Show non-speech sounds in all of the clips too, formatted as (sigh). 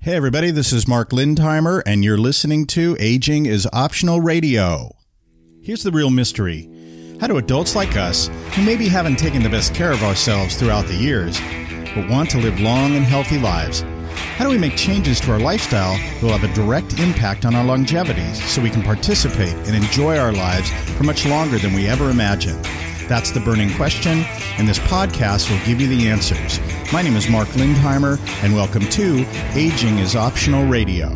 Hey, everybody, this is Mark Lindheimer, and you're listening to Aging is Optional Radio. Here's the real mystery How do adults like us, who maybe haven't taken the best care of ourselves throughout the years, but want to live long and healthy lives, how do we make changes to our lifestyle that will have a direct impact on our longevity so we can participate and enjoy our lives for much longer than we ever imagined? That's the burning question, and this podcast will give you the answers. My name is Mark Lindheimer, and welcome to Aging is Optional Radio.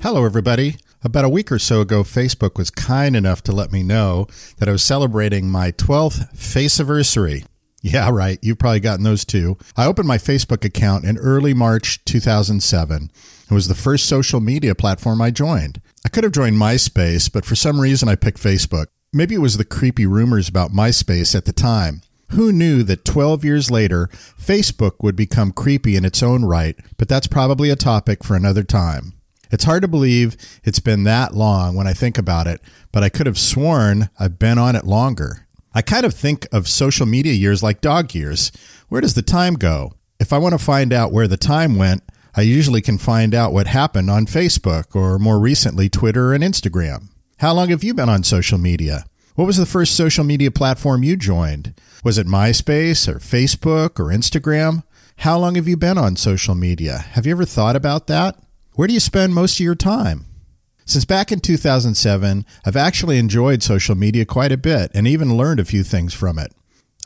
Hello, everybody. About a week or so ago, Facebook was kind enough to let me know that I was celebrating my 12th face anniversary. Yeah, right. You've probably gotten those too. I opened my Facebook account in early March 2007. It was the first social media platform I joined. I could have joined MySpace, but for some reason I picked Facebook. Maybe it was the creepy rumors about MySpace at the time. Who knew that 12 years later, Facebook would become creepy in its own right, but that's probably a topic for another time. It's hard to believe it's been that long when I think about it, but I could have sworn I've been on it longer. I kind of think of social media years like dog years. Where does the time go? If I want to find out where the time went, I usually can find out what happened on Facebook or more recently Twitter and Instagram. How long have you been on social media? What was the first social media platform you joined? Was it MySpace or Facebook or Instagram? How long have you been on social media? Have you ever thought about that? Where do you spend most of your time? Since back in 2007, I've actually enjoyed social media quite a bit and even learned a few things from it.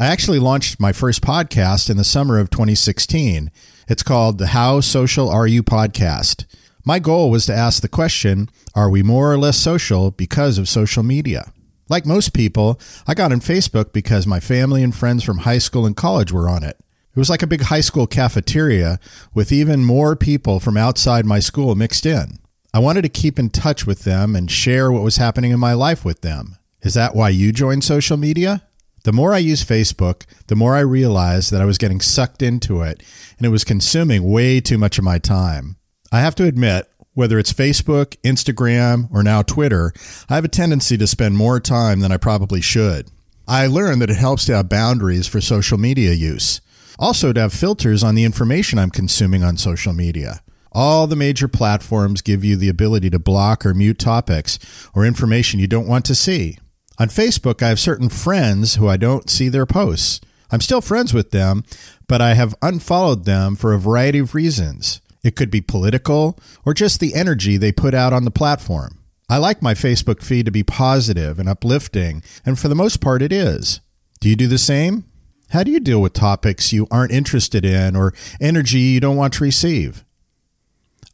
I actually launched my first podcast in the summer of 2016. It's called the How Social Are You podcast. My goal was to ask the question Are we more or less social because of social media? Like most people, I got on Facebook because my family and friends from high school and college were on it. It was like a big high school cafeteria with even more people from outside my school mixed in. I wanted to keep in touch with them and share what was happening in my life with them. Is that why you joined social media? The more I used Facebook, the more I realized that I was getting sucked into it and it was consuming way too much of my time. I have to admit, whether it's Facebook, Instagram, or now Twitter, I have a tendency to spend more time than I probably should. I learned that it helps to have boundaries for social media use. Also, to have filters on the information I'm consuming on social media. All the major platforms give you the ability to block or mute topics or information you don't want to see. On Facebook, I have certain friends who I don't see their posts. I'm still friends with them, but I have unfollowed them for a variety of reasons. It could be political or just the energy they put out on the platform. I like my Facebook feed to be positive and uplifting, and for the most part, it is. Do you do the same? How do you deal with topics you aren't interested in or energy you don't want to receive?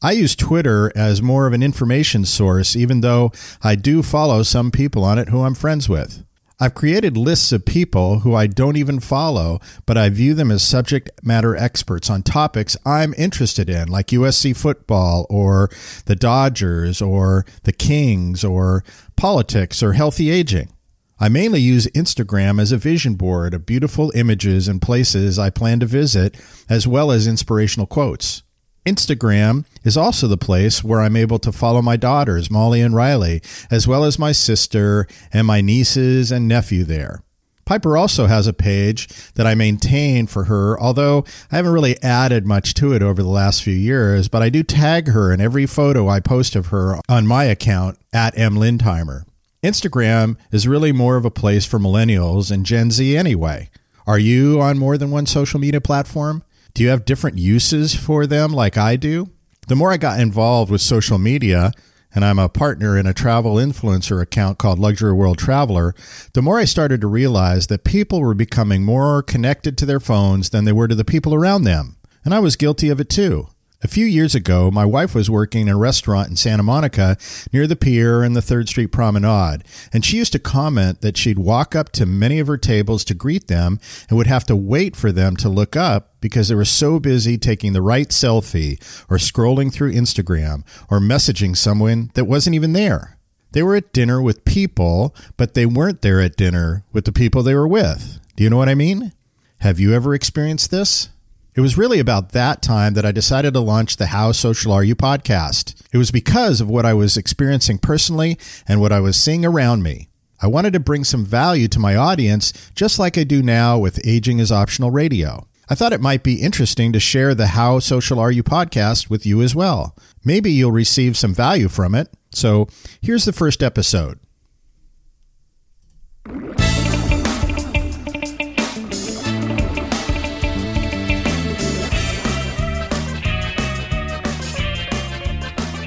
I use Twitter as more of an information source, even though I do follow some people on it who I'm friends with. I've created lists of people who I don't even follow, but I view them as subject matter experts on topics I'm interested in, like USC football or the Dodgers or the Kings or politics or healthy aging. I mainly use Instagram as a vision board of beautiful images and places I plan to visit, as well as inspirational quotes. Instagram is also the place where I'm able to follow my daughters, Molly and Riley, as well as my sister and my nieces and nephew there. Piper also has a page that I maintain for her, although I haven't really added much to it over the last few years, but I do tag her in every photo I post of her on my account at M. Lindheimer. Instagram is really more of a place for millennials and Gen Z anyway. Are you on more than one social media platform? Do you have different uses for them like I do? The more I got involved with social media, and I'm a partner in a travel influencer account called Luxury World Traveler, the more I started to realize that people were becoming more connected to their phones than they were to the people around them. And I was guilty of it too. A few years ago, my wife was working in a restaurant in Santa Monica near the pier and the 3rd Street Promenade, and she used to comment that she'd walk up to many of her tables to greet them and would have to wait for them to look up because they were so busy taking the right selfie or scrolling through Instagram or messaging someone that wasn't even there. They were at dinner with people, but they weren't there at dinner with the people they were with. Do you know what I mean? Have you ever experienced this? It was really about that time that I decided to launch the How Social Are You podcast. It was because of what I was experiencing personally and what I was seeing around me. I wanted to bring some value to my audience, just like I do now with Aging is Optional Radio. I thought it might be interesting to share the How Social Are You podcast with you as well. Maybe you'll receive some value from it. So here's the first episode.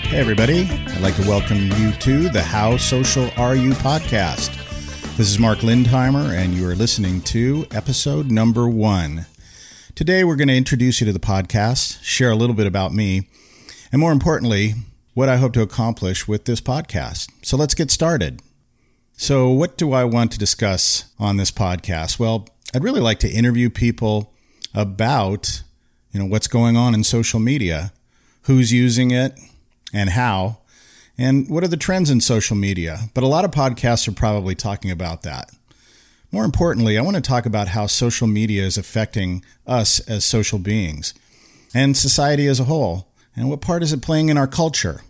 Hey, everybody. I'd like to welcome you to the How Social Are You podcast. This is Mark Lindheimer, and you are listening to episode number one. Today, we're going to introduce you to the podcast, share a little bit about me, and more importantly, what I hope to accomplish with this podcast. So let's get started. So, what do I want to discuss on this podcast? Well, I'd really like to interview people about, you know, what's going on in social media, who's using it, and how, and what are the trends in social media. But a lot of podcasts are probably talking about that. More importantly, I want to talk about how social media is affecting us as social beings and society as a whole, and what part is it playing in our culture.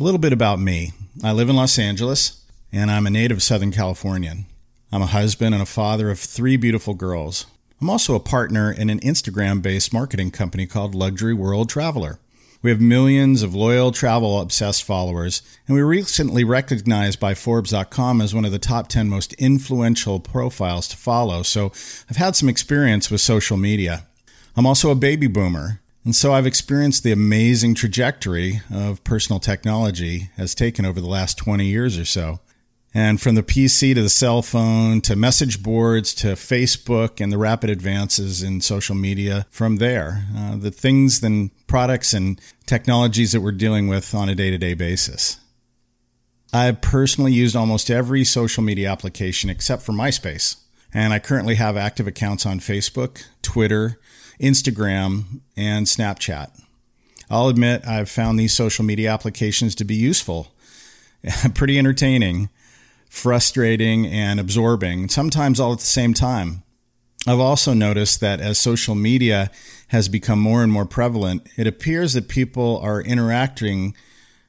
A little bit about me. I live in Los Angeles, and I'm a native Southern Californian. I'm a husband and a father of three beautiful girls. I'm also a partner in an Instagram based marketing company called Luxury World Traveler. We have millions of loyal travel obsessed followers, and we were recently recognized by Forbes.com as one of the top 10 most influential profiles to follow. So I've had some experience with social media. I'm also a baby boomer, and so I've experienced the amazing trajectory of personal technology has taken over the last 20 years or so. And from the PC to the cell phone to message boards to Facebook and the rapid advances in social media from there, uh, the things and products and technologies that we're dealing with on a day to day basis. I've personally used almost every social media application except for MySpace. And I currently have active accounts on Facebook, Twitter, Instagram, and Snapchat. I'll admit I've found these social media applications to be useful, (laughs) pretty entertaining frustrating and absorbing, sometimes all at the same time. I've also noticed that as social media has become more and more prevalent, it appears that people are interacting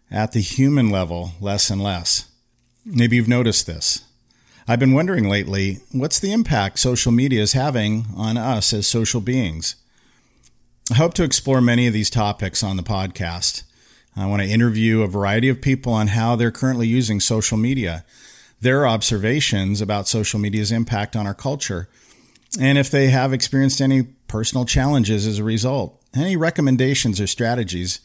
at the human level less and less. Maybe you've noticed this. I've been wondering lately what's the impact social media is having on us as social beings? I hope to explore many of these topics on the podcast. I want to interview a variety of people on how they're currently using social media their observations about social media's impact on our culture, and if they have experienced any personal challenges as a result, any recommendations or strategies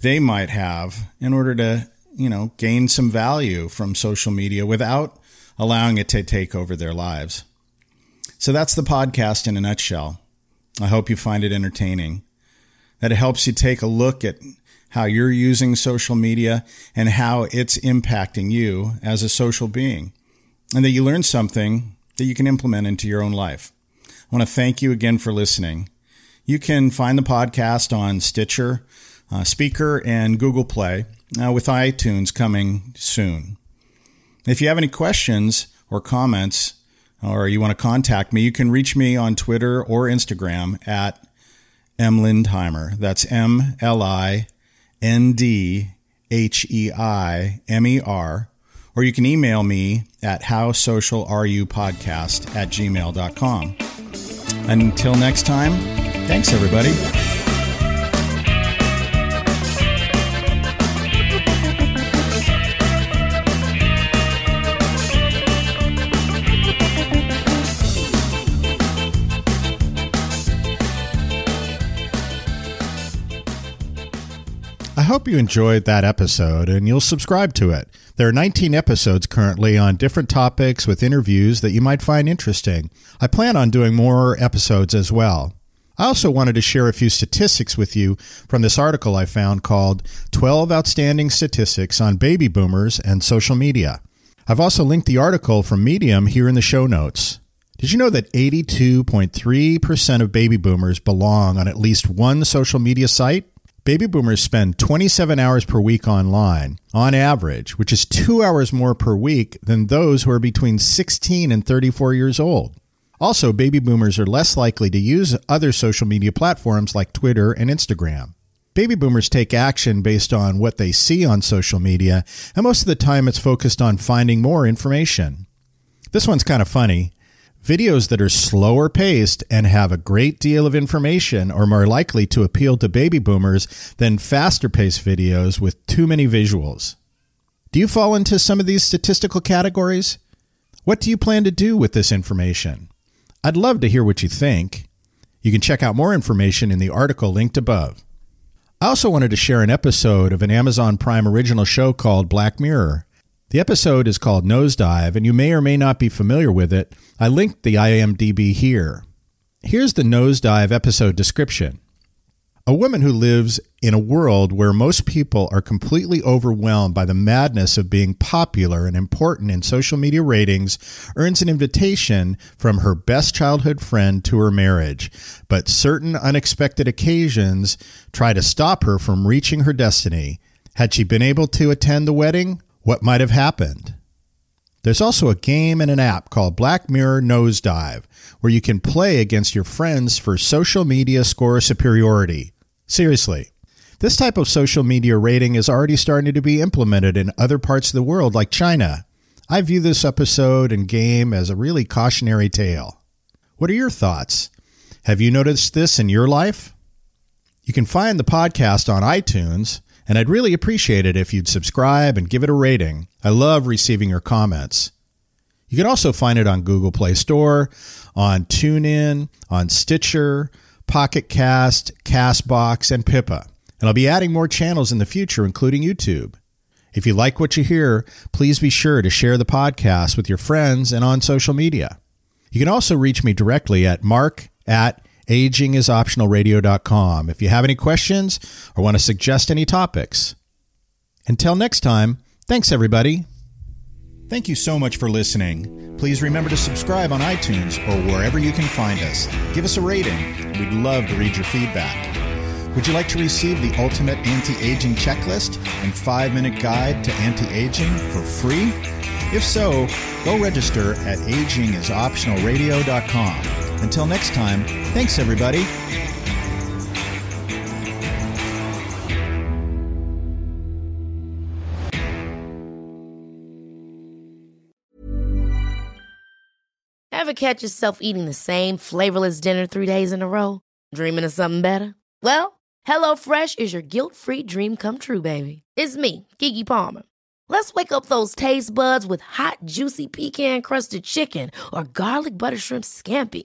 they might have in order to, you know, gain some value from social media without allowing it to take over their lives. So that's the podcast in a nutshell. I hope you find it entertaining, that it helps you take a look at how you're using social media and how it's impacting you as a social being, and that you learn something that you can implement into your own life. I want to thank you again for listening. You can find the podcast on Stitcher, uh, Spreaker, and Google Play, uh, with iTunes coming soon. If you have any questions or comments, or you want to contact me, you can reach me on Twitter or Instagram at M Lindheimer. That's M L I N D H E I M E R, or you can email me at howsocialareyou.podcast at gmail.com. Until next time, thanks everybody. Hope you enjoyed that episode and you'll subscribe to it. There are 19 episodes currently on different topics with interviews that you might find interesting. I plan on doing more episodes as well. I also wanted to share a few statistics with you from this article I found called 12 Outstanding Statistics on Baby Boomers and Social Media. I've also linked the article from Medium here in the show notes. Did you know that 82.3% of baby boomers belong on at least one social media site? Baby boomers spend 27 hours per week online, on average, which is two hours more per week than those who are between 16 and 34 years old. Also, baby boomers are less likely to use other social media platforms like Twitter and Instagram. Baby boomers take action based on what they see on social media, and most of the time it's focused on finding more information. This one's kind of funny. Videos that are slower paced and have a great deal of information are more likely to appeal to baby boomers than faster paced videos with too many visuals. Do you fall into some of these statistical categories? What do you plan to do with this information? I'd love to hear what you think. You can check out more information in the article linked above. I also wanted to share an episode of an Amazon Prime original show called Black Mirror. The episode is called Nosedive, and you may or may not be familiar with it. I linked the IMDb here. Here's the Nosedive episode description. A woman who lives in a world where most people are completely overwhelmed by the madness of being popular and important in social media ratings earns an invitation from her best childhood friend to her marriage. But certain unexpected occasions try to stop her from reaching her destiny. Had she been able to attend the wedding, what might have happened. There's also a game and an app called Black Mirror Nosedive, where you can play against your friends for social media score superiority. Seriously, this type of social media rating is already starting to be implemented in other parts of the world, like China. I view this episode and game as a really cautionary tale. What are your thoughts? Have you noticed this in your life? You can find the podcast on iTunes and I'd really appreciate it if you'd subscribe and give it a rating. I love receiving your comments. You can also find it on Google Play Store, on TuneIn, on Stitcher, Pocket Cast, Castbox, and Pippa. And I'll be adding more channels in the future, including YouTube. If you like what you hear, please be sure to share the podcast with your friends and on social media. You can also reach me directly at mark at agingisoptionalradio.com if you have any questions or want to suggest any topics. Until next time, thanks everybody. Thank you so much for listening. Please remember to subscribe on iTunes or wherever you can find us. Give us a rating. We'd love to read your feedback. Would you like to receive the ultimate anti aging checklist and five minute guide to anti aging for free? If so, go register at agingisoptionalradio.com. Until next time, thanks everybody. Ever catch yourself eating the same flavorless dinner three days in a row? Dreaming of something better? Well, HelloFresh is your guilt free dream come true, baby. It's me, Keke Palmer. Let's wake up those taste buds with hot, juicy pecan crusted chicken or garlic butter shrimp scampi.